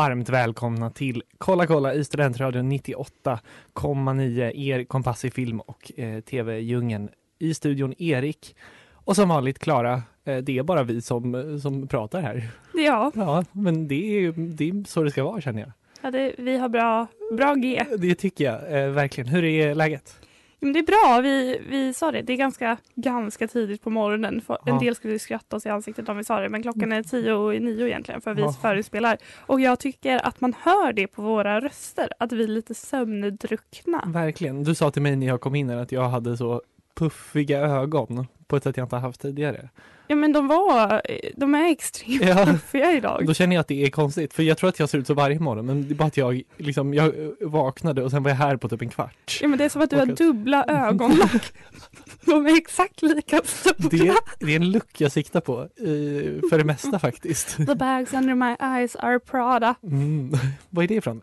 Varmt välkomna till Kolla kolla i Studentradion 98,9 er kompass i film och eh, tv-djungeln. I studion Erik och som vanligt Klara. Eh, det är bara vi som, som pratar här. Ja, Ja, men det är, det är så det ska vara känner jag. ja det, vi har bra, bra G. Det tycker jag eh, verkligen. Hur är läget? Men det är bra, vi, vi sa det, det är ganska, ganska tidigt på morgonen. För Ja. En del skulle skratta oss i ansiktet om vi sa det, men klockan är tio i nio egentligen för vi Ja. förespelar. Och jag tycker att man hör det på våra röster, att vi är lite sömndruckna. Verkligen. Du sa till mig när jag kom in här att jag hade så puffiga ögon på ett sätt jag inte har haft tidigare. Ja men de var, de är extremt Ja. puffiga idag. Då känner jag att det är konstigt, för jag tror att jag ser ut så varje morgon, men det är bara att jag liksom, jag vaknade och sen var jag här på typ en kvart. Ja men det är som att du har Och att- dubbla ögonlock. De är exakt lika stora. Det, det är en look jag siktar på, för det mesta faktiskt. The bags under my eyes are Prada. Mm. Vad är det ifrån?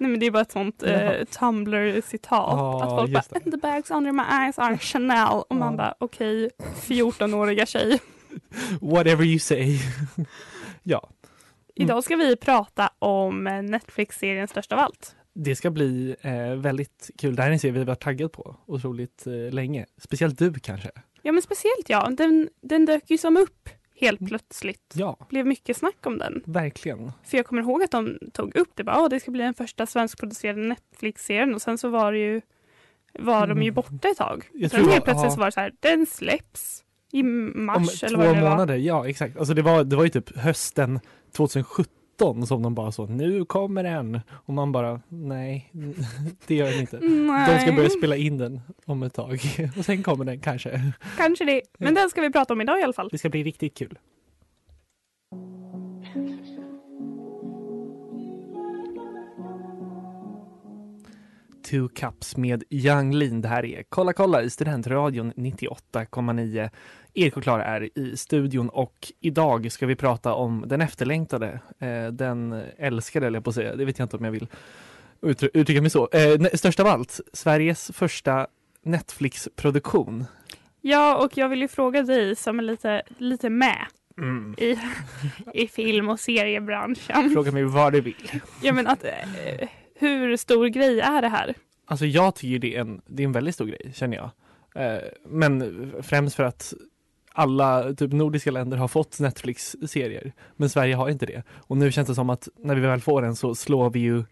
Nej men det är bara ett sånt eh, Tumblr-citat. Ja, att folk bara. “And the bags under my eyes are Chanel” och man Ja. bara okej, 14-åriga tjej. Whatever you say. ja, Idag ska vi prata om Netflix-serien Störst av allt. det ska bli eh, väldigt kul. Det här är en serie vi har varit taggad på otroligt eh, länge. Speciellt du kanske? Ja men speciellt ja, den, den dök ju som upp helt Mm. plötsligt. Ja, blev mycket snack om den. verkligen. För jag kommer ihåg att de tog upp det. Bara, "Åh, det ska bli den första svenskproducerade Netflix-serien och sen så var det ju var de ju Mm. borta ett tag. Jag sen helt plötsligt ja. var det så här, den släpps i Om mars eller två vad det var. månader, ja exakt. Alltså det var, det var ju typ hösten 2017 som de bara så, nu kommer den. Och man bara, nej, det gör den inte. Nej, De ska börja spela in den om ett tag och sen kommer den kanske. kanske det. Men den ska vi prata om idag i alla fall. Det ska bli riktigt kul. Two Cups med Young Lean. Det här är Kolla kolla i Studentradion 98,9. Erik och Klara är i studion och idag ska vi prata om den efterlängtade, eh, den älskade eller jag på att säga, det vet jag inte om jag vill uttry- uttrycka mig så. Eh, störst av allt, Sveriges första Netflix-produktion. Ja, och jag vill ju fråga dig som är lite, lite med Mm. i, i film och seriebranschen. Fråga mig vad du vill. Ja, men att, eh, hur stor grej är det här? Alltså jag tycker det är en, det är en väldigt stor grej, känner jag. Eh, men främst för att alla typ nordiska länder har fått Netflix-serier, men Sverige har inte det. Och nu känns det som att när vi väl får den så slår vi ju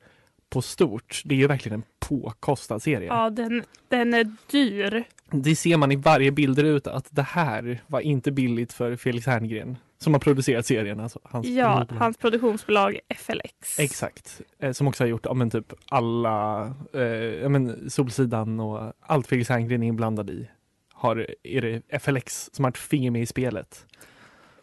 på stort. Det är ju verkligen en påkostad serie. Ja, den, den är dyr. Det ser man i varje bildruta att det här var inte billigt för Felix Herngren som har producerat serien. Alltså, hans Ja, produktionsbolag. hans produktionsbolag FLX. Exakt, eh, som också har gjort ja, men typ alla, eh, ja, men Solsidan och allt Felix Herngren är inblandad i. Har, är det FLX som har ett finger med i spelet.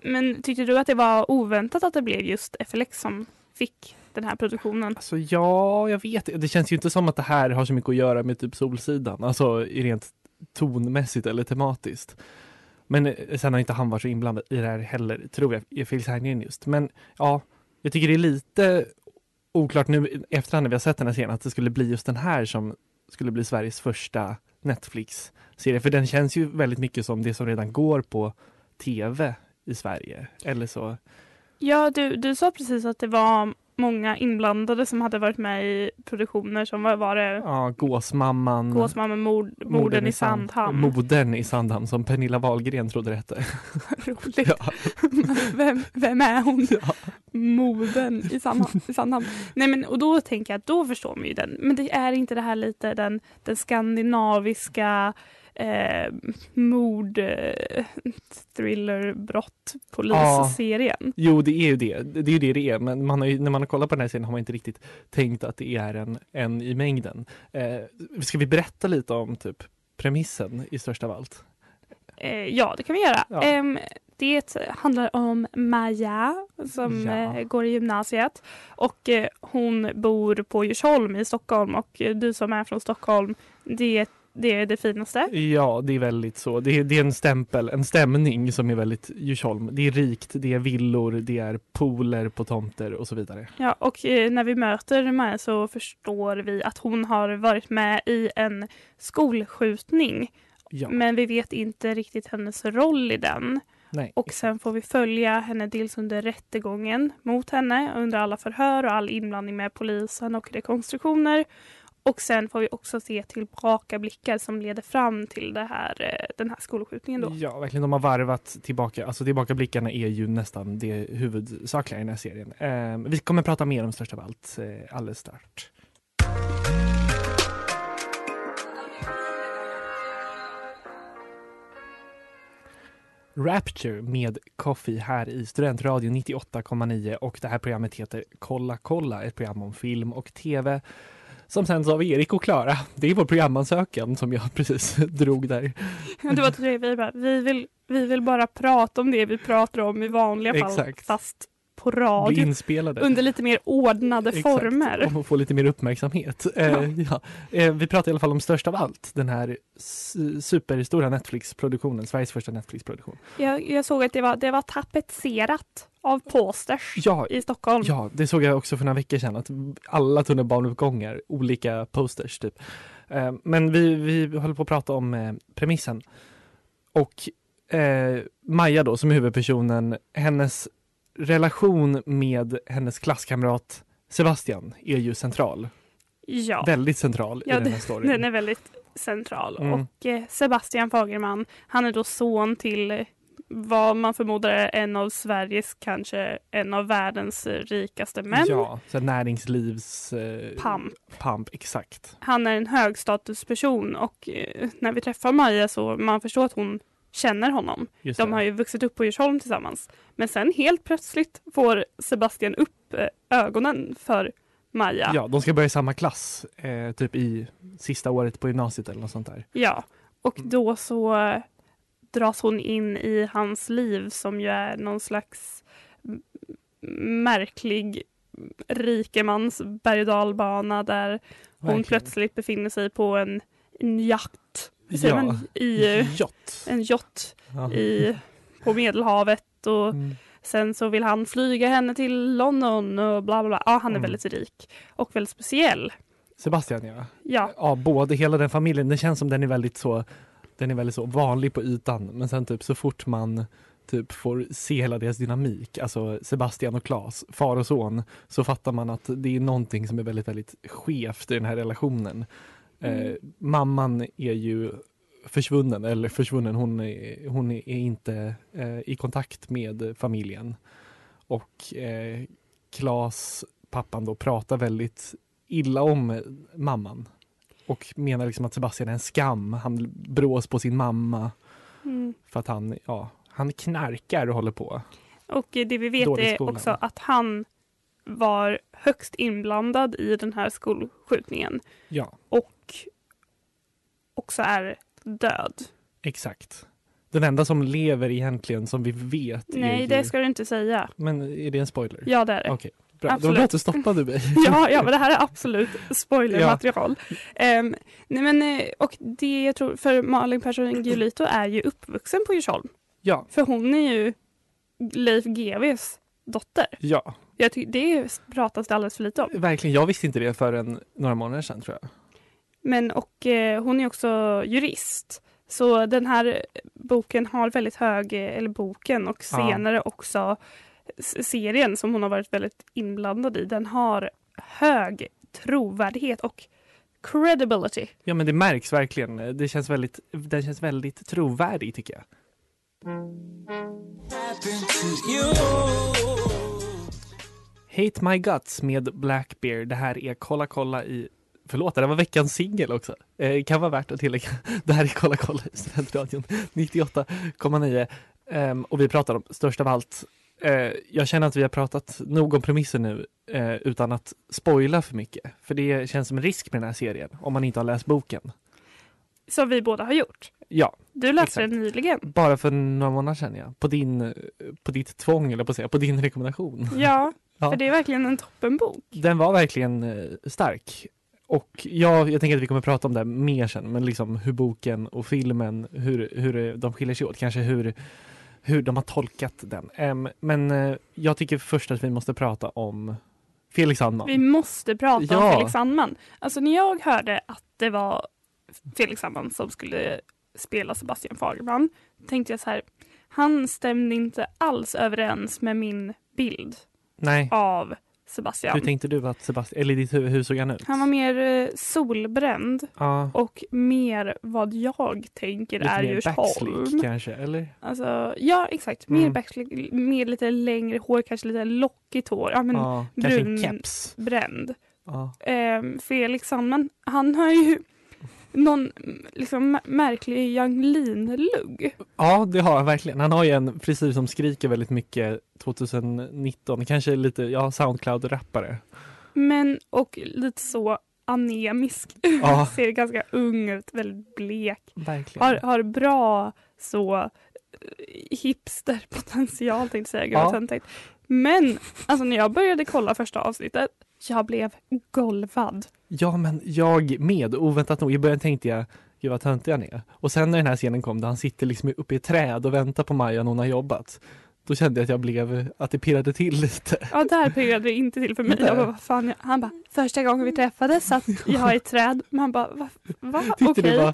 Men tyckte du att det var oväntat att det blev just FLX som fick den här produktionen? Alltså ja, jag vet Det känns ju inte som att det här har så mycket att göra med typ Solsidan, alltså rent tonmässigt eller tematiskt. Men eh, sen har inte han varit så inblandad i det här heller, tror jag, i Felix Herngren just. Men ja, jag tycker det är lite oklart nu i efterhand när vi har sett den här serien att det skulle bli just den här som skulle bli Sveriges första Netflix-serie. För den känns ju väldigt mycket som det som redan går på tv i Sverige. Eller så. Ja, du, du sa precis att det var många inblandade som hade varit med i produktioner som var, var det Ja, Gåsmamman. Gåsmamman, mord, morden i Sand- Sandhamn. Modern i Sandhamn som Pernilla Wahlgren trodde det hette. Roligt. Ja. Vem, vem är hon? Ja. Moden i Sandhamn. I Sandhamn. Nej, men, och då tänker jag att då förstår man ju den. Men det är inte det här lite den, den skandinaviska eh, mord, eh, thriller, brott, polisserien. Jo, det är ju det. Det är ju det det är. Men man ju, när man har kollat på den här serien har man inte riktigt tänkt att det är en, en i mängden. Eh, ska vi berätta lite om typ premissen i största av allt? Eh, ja, det kan vi göra. Ja. Ehm, det handlar om Maja som Ja. eh, går i gymnasiet och eh, hon bor på Djursholm i Stockholm och eh, du som är från Stockholm, det, det är det finaste. Ja, det är väldigt så. Det är, det är en stämpel, en stämning som är väldigt Djursholm. Det är rikt, det är villor, det är pooler på tomter och så vidare. Ja, och eh, när vi möter Maja så förstår vi att hon har varit med i en skolskjutning Ja, men vi vet inte riktigt hennes roll i den. nej. Och sen får vi följa henne dels under rättegången mot henne, under alla förhör och all inblandning med polisen och rekonstruktioner. Och sen får vi också se tillbakablickar som leder fram till det här, eh, den här skolskjutningen. Då. Ja, verkligen. De har varvat tillbaka. Alltså tillbakablickarna är ju nästan det huvudsakliga i den här serien. Eh, vi kommer prata mer om Störst av allt eh, alldeles snart. Rapture med Coffee här i Studentradion 98,9 och det här programmet heter Kolla kolla, ett program om film och tv som sänds av Erik och Klara. Det är vår programansökan som jag precis drog där. Det var tre, vi, bara, vi, vill, vi vill bara prata om det vi pratar om i vanliga fall, Exakt. fast på radio. inspelade. Under lite mer ordnade Exakt, former. Att få lite mer uppmärksamhet. Eh, ja. Eh, vi pratar i alla fall om Störst av allt, den här superstora Netflix-produktionen, Sveriges första Netflix-produktion. Jag, jag såg att det var, det var tapetserat av posters Ja, i Stockholm. ja, det såg jag också för några veckor sedan, att alla tunnelbaneuppgångar, olika posters typ. Eh, men vi, vi håller på att prata om eh, premissen. Och eh, Maja då, som är huvudpersonen, hennes relation med hennes klasskamrat Sebastian är ju central. Ja. Väldigt central Ja, i den här storyn. Den är väldigt central. Mm. Och eh, Sebastian Fagerman, han är då son till vad man förmodar är en av Sveriges, kanske en av världens rikaste män. Ja, så näringslivs... Eh, Pamp. Pamp, exakt. Han är en högstatusperson och eh, när vi träffar Maja så man förstår att hon känner honom. De har ju vuxit upp på Djursholm tillsammans. Men sen helt plötsligt får Sebastian upp eh, ögonen för Maja. Ja, de ska börja i samma klass, eh, typ i sista året på gymnasiet eller något sånt där. Ja, och då så eh, dras hon in i hans liv som ju är någon slags märklig rikemans berg och dalbana där hon Verkligen. plötsligt befinner sig på en, en jakt. Hur säger Ja. man? I eh, Yacht. en yacht Ja. i, på Medelhavet och Mm. sen så vill han flyga henne till London och bla bla bla. Ja, han är Mm. väldigt rik och väldigt speciell. Sebastian ja. Ja, Ja, både hela den familjen. Det känns som den är väldigt så den är väldigt så vanlig på ytan men sen typ så fort man typ får se hela deras dynamik, alltså Sebastian och Claes, far och son, så fattar man att det är någonting som är väldigt, väldigt skevt i den här relationen. Eh, Mm. mamman är ju försvunnen, eller försvunnen, hon är, hon är inte eh, i kontakt med familjen. Och eh, Claes, pappan då, pratar väldigt illa om mamman. Och menar liksom att Sebastian är en skam. Han brås på sin mamma mm. för att han, ja, han knarkar och håller på. och det vi vet är också att han var högst inblandad i den här skolskjutningen Ja, och också är död. exakt. Den enda som lever egentligen som vi vet är Nej, ju... det ska du inte säga. Men är det en spoiler? Ja, det är det. Okej, bra. Det var bra att du stoppade mig. Ja, ja, men det här är absolut spoilermaterial. Ehm, nej men, eh, och det jag tror, för Malin Persson Giolito är ju uppvuxen på Djursholm. Ja, För hon är ju Leif GWs dotter. ja, Jag tycker det pratas det alldeles för lite om. verkligen. Jag visste inte det förrän några månader sedan tror jag. Men och eh, hon är också jurist. Så den här boken har väldigt hög, eh, eller boken och Ja. senare också s- serien som hon har varit väldigt inblandad i, den har hög trovärdighet och credibility. Ja, men det märks verkligen. Det känns väldigt, den känns väldigt trovärdig tycker jag. Hate My Guts med Blackbeard. Det här är Kolla kolla i Förlåt, det här var veckans singel också. Eh, kan vara värt att tillägga. Det här är Kolla kolla i Studentradion 98,9. Ehm, och vi pratar om störst av allt. Eh, jag känner att vi har pratat nog om premisser nu eh, utan att spoila för mycket. För det känns som en risk med den här serien om man inte har läst boken. Som vi båda har gjort. Ja, Du läste Exakt. den nyligen. bara för några månader sedan ja. På, din, eh, på ditt tvång eller på att säga, på din rekommendation. Ja, Ja. för det är verkligen en toppenbok. Den var verkligen eh, stark. Och ja, jag tänker att vi kommer prata om det mer sen, men liksom hur boken och filmen, hur, hur de skiljer sig åt, kanske hur, hur de har tolkat den. Em, men eh, jag tycker först att vi måste prata om Felix Sandman. Vi måste prata Ja. om Felix Sandman. Alltså när jag hörde att det var Felix Sandman som skulle spela Sebastian Fagerman tänkte jag så här, han stämde inte alls överens med min bild Nej, av Sebastian. hur tänkte du att Sebastian, eller ditt huvud, hur såg han ut? Han var mer eh, solbränd ja, och mer vad jag tänker lite är mer backslick Djursholm. kanske, eller? Alltså, ja exakt, mer Mm. backslick, mer lite längre hår, kanske lite lockigt hår. Ja, men en brun- bränd. Ja. eh, Felix Sandman, han har ju någon liksom märklig Yang Lean-lugg. ja, det har han verkligen. Han har ju en frisyr som skriker väldigt mycket 2019, kanske lite, ja, Soundcloud-rappare. Men och lite så anemisk. Ja. Ser ganska ung ut, väldigt blek. Verkligen. Har, har bra så eh, hipsterpotential tänkte jag säga. Gud, Ja. Men alltså när jag började kolla första avsnittet, jag blev golvad. Ja, men jag med. Oväntat nog. I början tänkte jag, gud vad töntig han är. Och sen när den här scenen kom där han sitter liksom uppe i ett träd och väntar på Maja när hon har jobbat. Då kände jag att jag blev, att det pirrade till lite. Ja, där pirrade det inte till för mig. Jag bara, vad fan, jag- han bara, första gången vi träffades satt jag i ett träd. Man bara, va? va? Okej. det var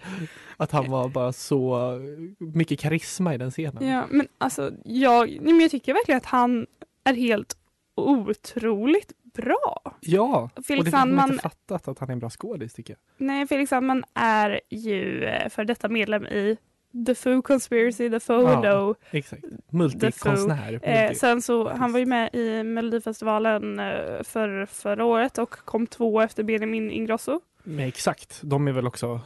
att han var bara så mycket karisma i den scenen. Ja, men alltså jag, jag tycker verkligen att han är helt otroligt bra. Ja, och Felix det har man inte fattat att han är en bra skådis tycker jag. nej, Felix Sandman är ju eh, för detta medlem i The Foo Conspiracy, The Photo. Ja, Exakt. Multikonstnär. Eh, Multi. sen så, han var ju med i Melodifestivalen eh, för, förra året och kom två efter Benjamin Ingrosso. Men exakt, de är väl också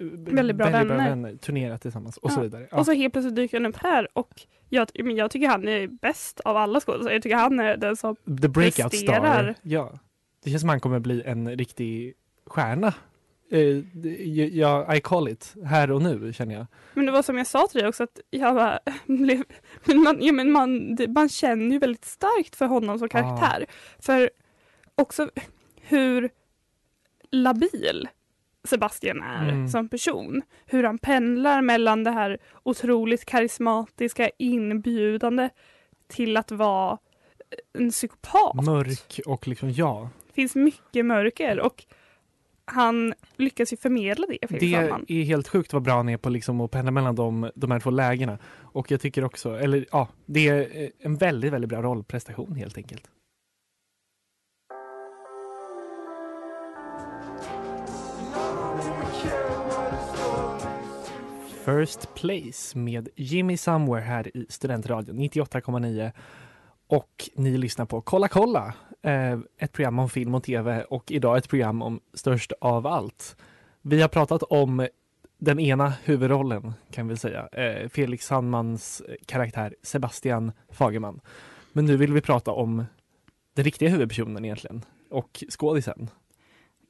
eh, Väldigt bra vänner. turnerat tillsammans och Ja. så vidare. Ja. Och så helt plötsligt dyker han upp här och jag, men jag tycker han är bäst av alla skådespelare. Jag tycker han är den som The breakout star. presterar. Ja. Det känns som han kommer bli en riktig stjärna. Det- ja, I call it. Här och nu känner jag. Men det var som jag sa till dig också att jag bara blev, men man, ja, men man, man känner ju väldigt starkt för honom som karaktär. För också hur labil Sebastian är Mm. som person. Hur han pendlar mellan det här otroligt karismatiska, inbjudande till att vara en psykopat. Mörk och liksom ja. Det finns mycket mörker och han lyckas ju förmedla det. Felix Det är helt sjukt vad bra han är på liksom att pendla mellan de, de här två lägena. Och jag tycker också, eller ja, det är eh, en väldigt, väldigt bra rollprestation helt enkelt. First Place med Jimmy Somewhere här i Studentradion 98,9 och ni lyssnar på Kolla kolla, eh, ett program om film och tv och idag ett program om störst av allt. Vi har pratat om den ena huvudrollen kan vi säga, eh, Felix Sandmans eh, karaktär Sebastian Fagerman. Men nu vill vi prata om den riktiga huvudpersonen egentligen och skådisen.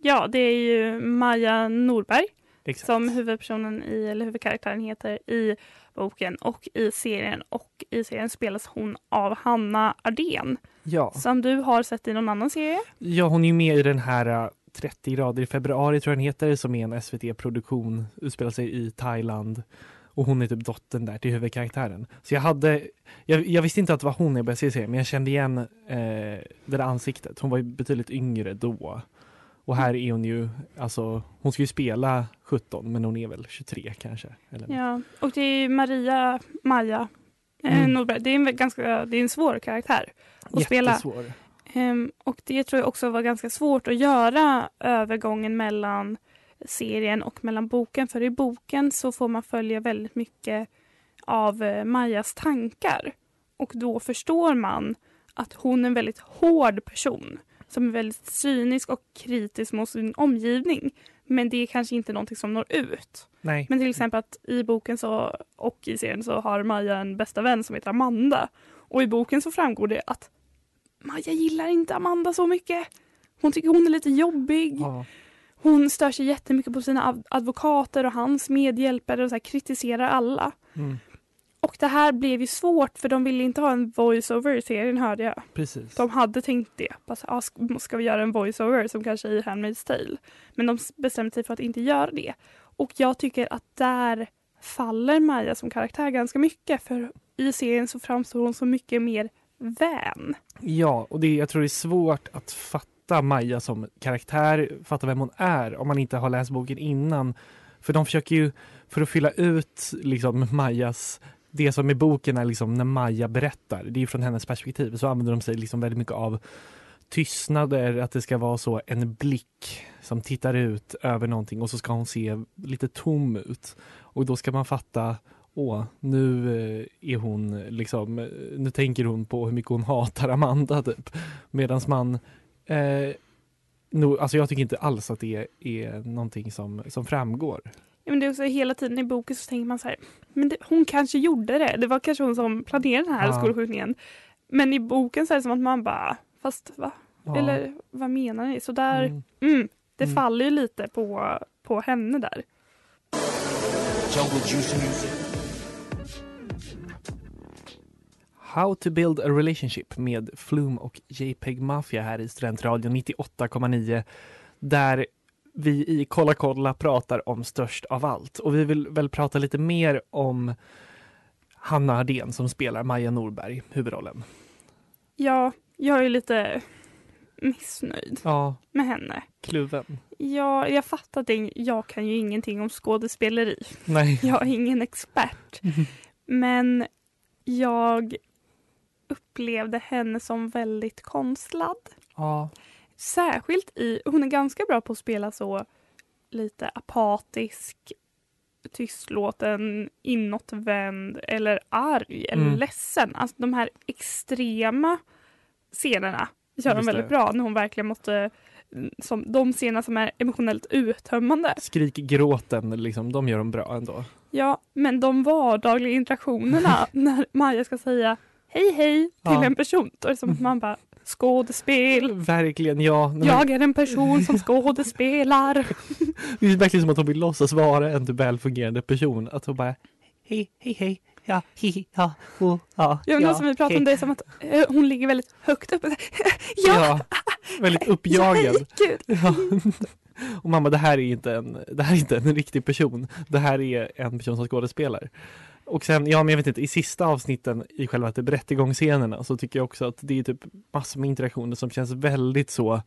Ja, det är ju Maja Norberg Exakt. som huvudpersonen i, eller huvudkaraktären heter i boken och i serien. Och i serien spelas hon av Hanna Ardén Ja. som du har sett i någon annan serie. ja, hon är med i den här eh, 30 grader i februari tror jag den heter, som är en SVT-produktion, utspelar sig i Thailand. Och hon är typ dottern där till huvudkaraktären. Så jag hade, jag, jag visste inte att det var hon när jag började se serien, men jag kände igen eh, det där ansiktet. Hon var ju betydligt yngre då. Och här är hon ju, alltså hon ska ju spela 17 men hon är väl 23 kanske. Eller? Ja, och det är Maria Maja eh, Mm. Norberg. Det är en, ganska, det är en svår karaktär att spela. Ehm, och det tror jag också var ganska svårt att göra övergången mellan serien och mellan boken. För i boken så får man följa väldigt mycket av eh, Majas tankar. Och då förstår man att hon är en väldigt hård person som är väldigt cynisk och kritisk mot sin omgivning. Men det är kanske inte någonting som når ut. Nej. Men till exempel att i boken så, och i serien så har Maja en bästa vän som heter Amanda. Och i boken så framgår det att Maja gillar inte Amanda så mycket. Hon tycker hon är lite jobbig. Ja. hon stör sig jättemycket på sina ad- advokater och hans medhjälpare och så kritiserar alla. Mm. Och det här blev ju svårt för de ville inte ha en voice-over i serien hörde jag. Precis. De hade tänkt det. Bara ah, sk- ska vi göra en voice-over som kanske i Handmaid's Tale? Men de bestämde sig för att inte göra det. Och jag tycker att där faller Maja som karaktär ganska mycket. För i serien så framstår hon så mycket mer vän. Ja, och det, jag tror det är svårt att fatta Maja som karaktär, fatta vem hon är om man inte har läst boken innan. För de försöker ju, för att fylla ut liksom Majas, det som i boken är liksom när Maja berättar, det är från hennes perspektiv, så använder de sig liksom väldigt mycket av tystnader, att det ska vara så en blick som tittar ut över någonting och så ska hon se lite tom ut. Och då ska man fatta Åh, nu eh, är hon liksom, eh, nu tänker hon på hur mycket hon hatar Amanda typ. Medan man, eh, no, alltså jag tycker inte alls att det är någonting som, som framgår. Ja, men det är också hela tiden i boken så tänker man så här, men det, hon kanske gjorde det. Det var kanske hon som planerade den här Ja. skolskjutningen. Men i boken så är det som att man bara, fast va? Ja. Eller vad menar ni? Så där, Mm. mm, det Mm. faller ju lite på, på henne där. How to build a relationship med Flum och JPEG Mafia här i Studentradion 98,9 där vi i Kolla kolla pratar om störst av allt och vi vill väl prata lite mer om Hanna Ardén som spelar Maja Norberg, huvudrollen. Ja, jag är lite missnöjd Ja, med henne. kluven. Ja, jag fattar att det, jag kan ju ingenting om skådespeleri. Nej. Jag är ingen expert. Men jag upplevde henne som väldigt konstlad. Ja, Särskilt i, hon är ganska bra på att spela så lite apatisk, tystlåten, inåtvänd eller arg eller Mm. ledsen. Alltså de här extrema scenerna gör Just väldigt bra när hon verkligen måste som de scener som är emotionellt uttömmande. skrikgråten, liksom, de gör de bra ändå. Ja, men de vardagliga interaktionerna när Maja ska säga hej hej till Ja. en person, då är det som att man bara skådespel. Verkligen, ja. Nej, Jag är en person som skådespelar. Det är verkligen som att hon vill låtsas vara en välfungerande person. Att hon bara hej, hej, hej, ja, hi, ja, oh, ja, Ja, men som vi pratade om det som att eh, hon ligger väldigt högt upp. ja, Ja, väldigt uppjagad. Ja. Och mamma, det här är inte en, det här är inte en riktig person. Det här är en person som skådespelar. Och sen, ja men jag vet inte, i sista avsnitten i själva typ rättegångsscenerna så tycker jag också att det är typ massor med interaktioner som känns väldigt så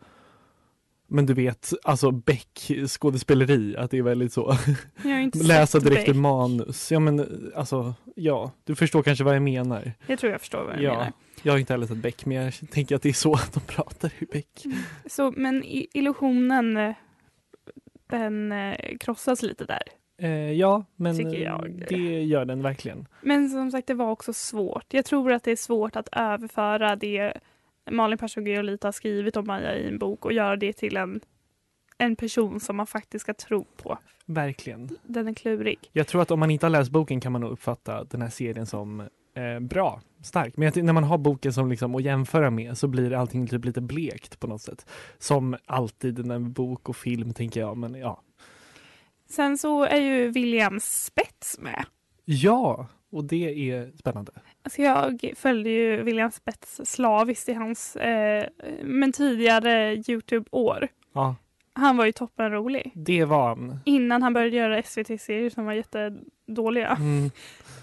men du vet, alltså Beck skådespeleri, att det är väldigt så. Läsa direkt ur Beck. manus. Ja men alltså, ja, du förstår kanske vad jag menar. Jag tror jag förstår vad du Ja, menar. jag har inte heller sett Beck, men jag tänker att det är så att de pratar i Beck. Så, men illusionen eh, den eh, krossas lite där. Eh, ja, men det gör den verkligen. Men som sagt, det var också svårt. Jag tror att det är svårt att överföra det Malin Persson och Lita har skrivit om Maja i en bok och göra det till en, en person som man faktiskt ska tro på. Verkligen. Den är klurig. Jag tror att om man inte har läst boken kan man nog uppfatta den här serien som eh, bra, stark. Men när man har boken som liksom att jämföra med så blir allting typ lite blekt på något sätt. Som alltid när bok och film tänker jag, men ja. Sen så är ju William Spets med. Ja, och det är spännande. Alltså jag följde ju William Spets slaviskt i hans eh, men tidigare Youtube-år. Ja, Han var ju toppenrolig. det var han. Innan han började göra SVT-serier som var jättedåliga.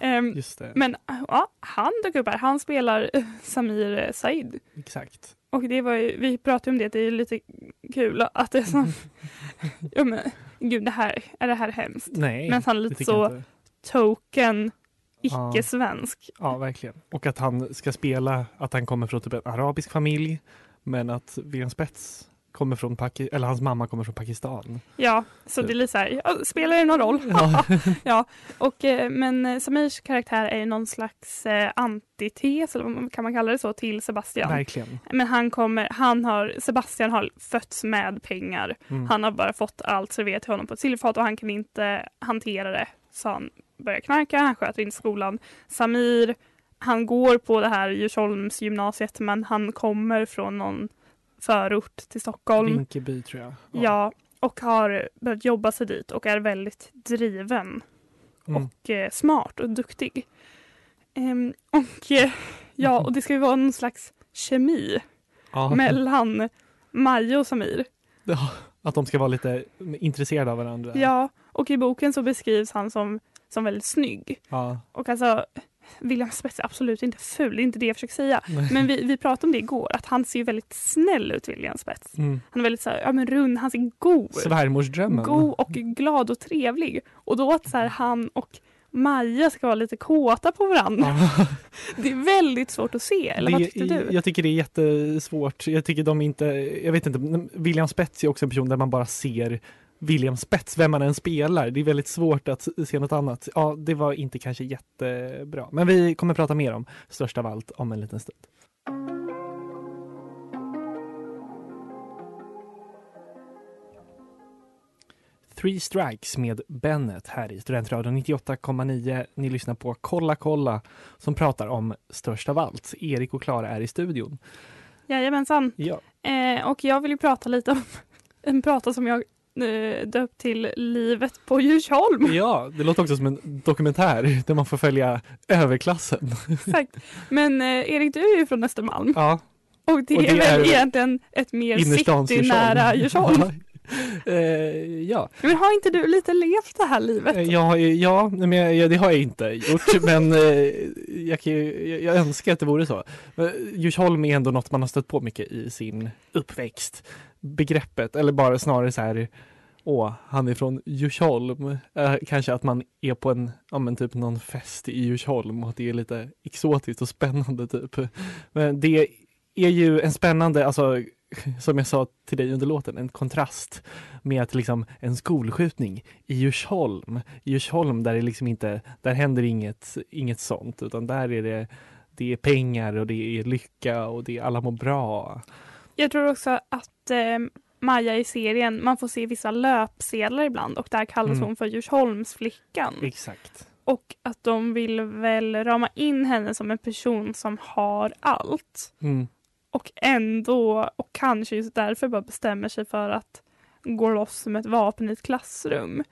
Mm, just det, Men ja, han dök upp här. Han spelar Samir Said. exakt. Och det var ju, vi pratade om det, det är lite kul att det är så, ja men gud det här, är det här hemskt? Nej, Men han är lite så token, Ja. icke-svensk. Ja, verkligen. Och att han ska spela att han kommer från typ en arabisk familj, men att William Spets kommer från Pakistan, eller hans mamma kommer från Pakistan. Ja, så det är lite så här, ja, spelar det någon roll? Ja. ja, och, eh, men eh, Samirs karaktär är någon slags eh, antites, eller kan man kalla det så, till Sebastian. Verkligen. Men han kommer, han har, Sebastian har fötts med pengar. Mm. Han har bara fått allt serverat till honom på ett silverfat och han kan inte hantera det. Så han börjar knarka, han sköter inte skolan. Samir, han går på det här Djursholmsgymnasiet men han kommer från någon förort till Stockholm. Rinkeby tror jag. Ja, och har börjat jobba sig dit och är väldigt driven Mm. och eh, smart och duktig. Ehm, och eh, ja, och det ska ju vara någon slags kemi Ja. mellan Maja och Samir. Ja, att de ska vara lite intresserade av varandra. Ja, och i boken så beskrivs han som, som väldigt snygg. Ja. Och alltså, William Spets är absolut inte ful, det är inte det jag försöker säga. Men vi, vi pratade om det igår, att han ser ju väldigt snäll ut, William Spets. Mm. Han är väldigt så här, ja men rund, han ser god. Svärmorsdrömmen. God och glad och trevlig. Och då att så här, han och Maja ska vara lite kåta på varandra. Ja. Det är väldigt svårt att se, eller vad Det- tyckte du? Jag tycker det är jättesvårt. Jag tycker de inte, jag vet inte, William Spets är också en person där man bara ser William Spets, vem man än spelar. Det är väldigt svårt att se något annat. Ja, det var inte kanske jättebra. Men vi kommer prata mer om Störst av allt om en liten stund. Three Strikes med Bennet här i Studentradion 98,9. Ni lyssnar på Kolla kolla som pratar om Störst av allt. Erik och Klara är i studion. Jajamensan. Ja. Eh, och jag vill ju prata lite om en prata som jag döpt till Livet på Djursholm. ja, det låter också som en dokumentär där man får följa överklassen. Exakt. Men eh, Erik, du är ju från Östermalm Ja, och det, Och det är väl är egentligen ett mer citynära Djursholm. Ja. Eh, ja. Men har inte du lite levt det här livet? Eh, Ja, ja, men ja, det har jag inte gjort, men eh, jag, jag, jag önskar att det vore så. Djursholm är ändå något man har stött på mycket i sin uppväxt. Begreppet, eller bara snarare så här, åh, han är från Djursholm. Eh, kanske att man är på en, ja men typ någon fest i Djursholm och att det är lite exotiskt och spännande typ. Men det är ju en spännande, alltså som jag sa till dig under låten, en kontrast med att liksom en skolskjutning i Djursholm. I Djursholm där det liksom inte, där händer inget, inget sånt utan där är det, det är pengar och det är lycka och det är alla mår bra. Jag tror också att eh, Maja i serien, man får se vissa löpsedlar ibland och där kallas Mm. hon för Djursholmsflickan. Exakt. Och att de vill väl rama in henne som en person som har allt. Mm. Och ändå, och kanske just därför bara bestämmer sig för att gå loss som ett vapen i ett klassrum.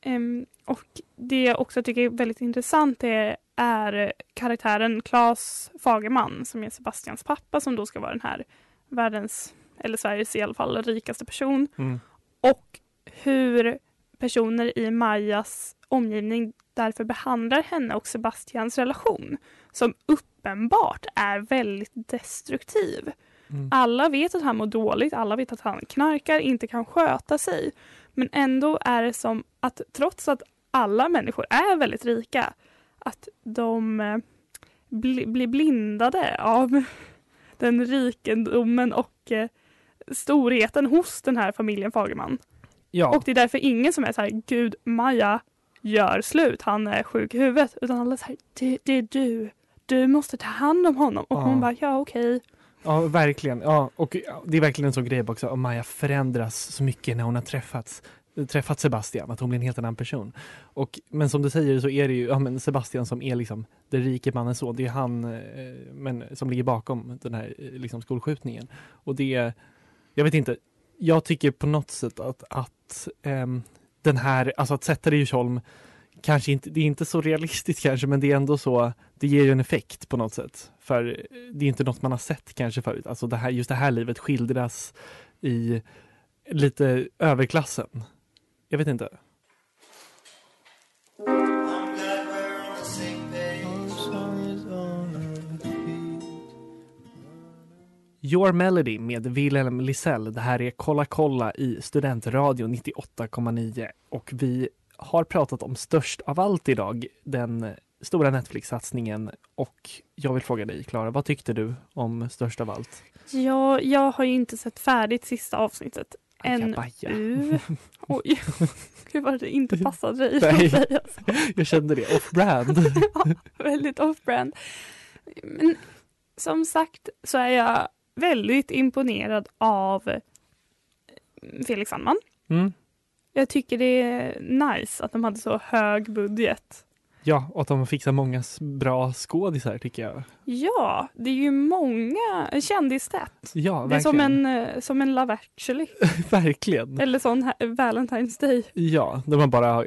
Ehm, och det jag också tycker är väldigt intressant är, är karaktären Claes Fagerman som är Sebastians pappa som då ska vara den här världens, eller Sveriges i alla fall, rikaste person. Mm. Och hur personer i Majas omgivning därför behandlar henne och Sebastians relation som uppenbart är väldigt destruktiv. Mm. Alla vet att han mår dåligt, alla vet att han knarkar, inte kan sköta sig. Men ändå är det som att trots att alla människor är väldigt rika, att de eh, bli, blir blindade av den rikedomen och eh, storheten hos den här familjen Fagerman. Ja, Och det är därför ingen som är så här, gud Maja gör slut, han är sjuk i huvudet. Utan alla här, det, det är du, du måste ta hand om honom. Och Ja. hon bara, ja okej. ja, verkligen. Ja, och det är verkligen en sån grej också. Och Maja förändras så mycket när hon har träffats träffat Sebastian, att hon blir en helt annan person. Och, men som du säger så är det ju ja, men Sebastian som är liksom den rike mannens son. Det är han eh, men, som ligger bakom den här eh, liksom, skolskjutningen. Och det, jag vet inte, jag tycker på något sätt att, att eh, den här, alltså att sätta det i Djursholm, kanske inte, det är inte så realistiskt kanske, men det är ändå så, det ger ju en effekt på något sätt. För eh, det är inte något man har sett kanske förut. Alltså det här, just det här livet skildras i lite överklassen. Jag vet inte. Your Melody med Wilhelm Lisell. Det här är Kolla kolla i Studentradio 98,9 och vi har pratat om Störst av allt idag, den stora Netflix-satsningen och jag vill fråga dig Klara, vad tyckte du om Störst av allt? Ja, jag har ju inte sett färdigt sista avsnittet. En. U. Oj, gud vad det inte passade dig Nej. Jag kände det, off-brand. Väldigt off-brand. Men som sagt så är jag väldigt imponerad av eh, Felix Sandman. Mm. Jag tycker det är nice att de hade så hög budget. Ja, och att de fixar många bra skådisar tycker jag. Ja, det är ju många kändisstät. Ja, Det är verkligen. som en, eh, som en Love actually. verkligen. Eller sån här Valentine's Day. Ja, de har bara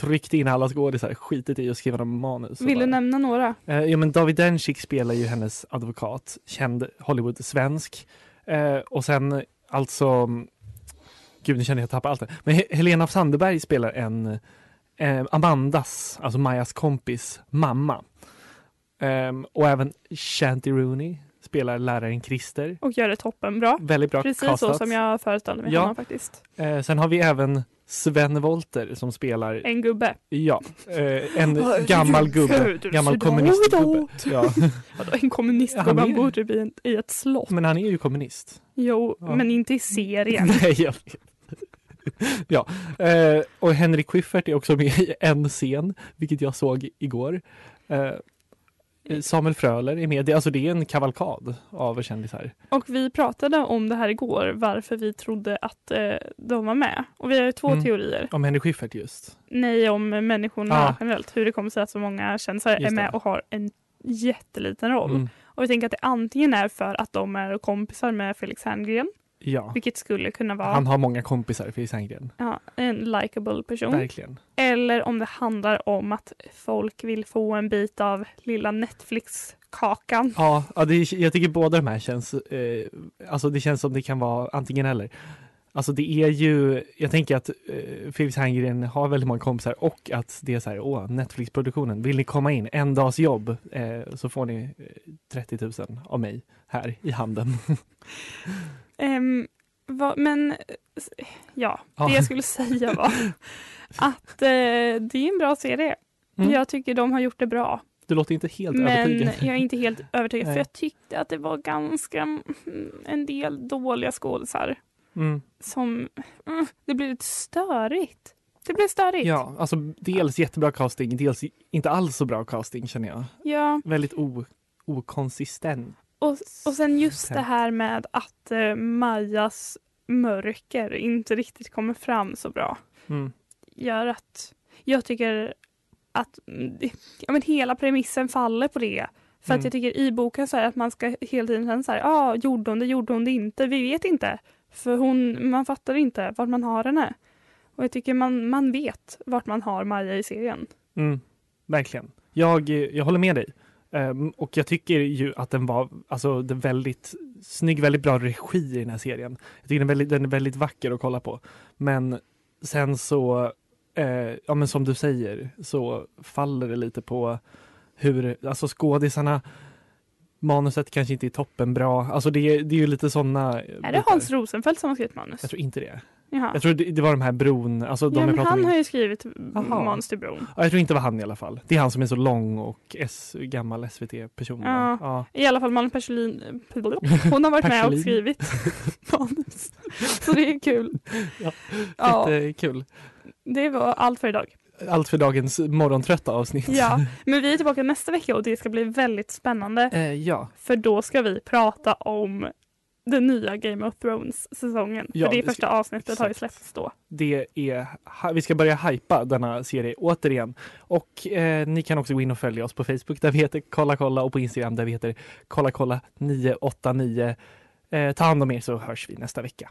tryckt in alla skådisar, skitit i att skriva dem manus. Vill du bara- nämna några? Eh, ja, men David Dencik spelar ju hennes advokat, känd Hollywood-svensk. Eh, och sen alltså, mm, gud nu känner jag att jag tappar allt det. Men He- Helena af Sandeberg spelar en eh, Amandas, alltså Majas kompis, mamma. Ehm, och även Shanti Rooney spelar läraren Christer. Och gör det toppenbra. Väldigt bra Precis castat. så som jag föreställde mig Ja. honom faktiskt. Eh, sen har vi även Sven Wollter som spelar, En gubbe. ja, eh, en gammal gubbe, gammal kommunistgubbe. Ja. Vadå, en kommunistgubbe? Han bor typ i ett slott. Men han är ju kommunist. Jo, Ja. men inte i serien. Nej, jag vet. ja, eh, och Henrik Schyffert är också med i en scen, vilket jag såg igår. Eh, Samuel Fröler är med. Det, alltså det är en kavalkad av kändisar. Och vi pratade om det här igår, varför vi trodde att eh, de var med. Och vi har två Mm. teorier. Om Henrik Schyffert just. Nej, om människorna Ja. generellt. Hur det kommer sig att så många kändisar är det. med och har en jätteliten roll. Mm. Och vi tänker att det antingen är för att de är kompisar med Felix Herngren, Ja, vilket skulle kunna vara han har många kompisar, Felix Herngren. ja, en likable person. Verkligen. Eller om det handlar om att folk vill få en bit av lilla Netflix-kakan. Ja, ja det, jag tycker båda de här känns, eh, alltså det känns som det kan vara antingen eller. Alltså det är ju, jag tänker att eh, Felix Herngren har väldigt många kompisar och att det är så här, åh, Netflix-produktionen, vill ni komma in, en dags jobb, eh, så får ni eh, 30 000 av mig här i handen. Ehm, vad- men ja, Ja. det jag skulle säga var att eh, det är en bra serie. Mm. Jag tycker de har gjort det bra. Du låter inte helt Men övertygad. jag är inte helt övertygad Nej. för jag tyckte att det var ganska mm, en del dåliga skådisar Mm. som mm, det blev lite störigt. Det blev störigt. Ja, alltså dels jättebra casting, dels inte alls så bra casting känner jag. ja. Väldigt o, okonsistent. Och, och sen just det här med att eh, Majas mörker inte riktigt kommer fram så bra. Mm. Gör att jag tycker att ja, men hela premissen faller på det. För Mm. att jag tycker i boken så är att man ska hela tiden känna så här, ja, ah, gjorde hon det, gjorde hon det inte? Vi vet inte. För hon, man fattar inte vart man har henne. Och jag tycker man, man vet vart man har Maja i serien. Mm, verkligen. Jag, jag håller med dig. Ehm, och jag tycker ju att den var alltså, den väldigt snygg, väldigt bra regi i den här serien. Jag tycker den är väldigt, den är väldigt vacker att kolla på. Men sen så, eh, ja men som du säger, så faller det lite på hur, alltså skådisarna, manuset kanske inte är toppenbra. Alltså det, är- det är ju lite sådana Är det Hans Rosenfeldt som har skrivit manus? Jag tror inte det. Jaha. Jag tror det, det var de här bron, alltså de ja, men han med. har ju skrivit Aha. manus till Bron. Ja, jag tror inte det var han i alla fall. Det är han som är så lång och S, gammal SVT-person. Ja. Ja. I alla fall Malin Perselin. Hon har varit med och skrivit manus. Så det är kul. Ja, Ja, Jättekul. det var allt för idag. Allt för dagens morgontrötta avsnitt. Ja, men vi är tillbaka nästa vecka och det ska bli väldigt spännande. Eh, ja. För då ska vi prata om den nya Game of Thrones-säsongen. Ja, för det första avsnittet har ju exakt. släppts då. Det är, vi ska börja hypa denna serie återigen. Och eh, ni kan också gå in och följa oss på Facebook där vi heter Kolla kolla och på Instagram där vi heter Kolla kolla 989. Eh, ta hand om er så hörs vi nästa vecka.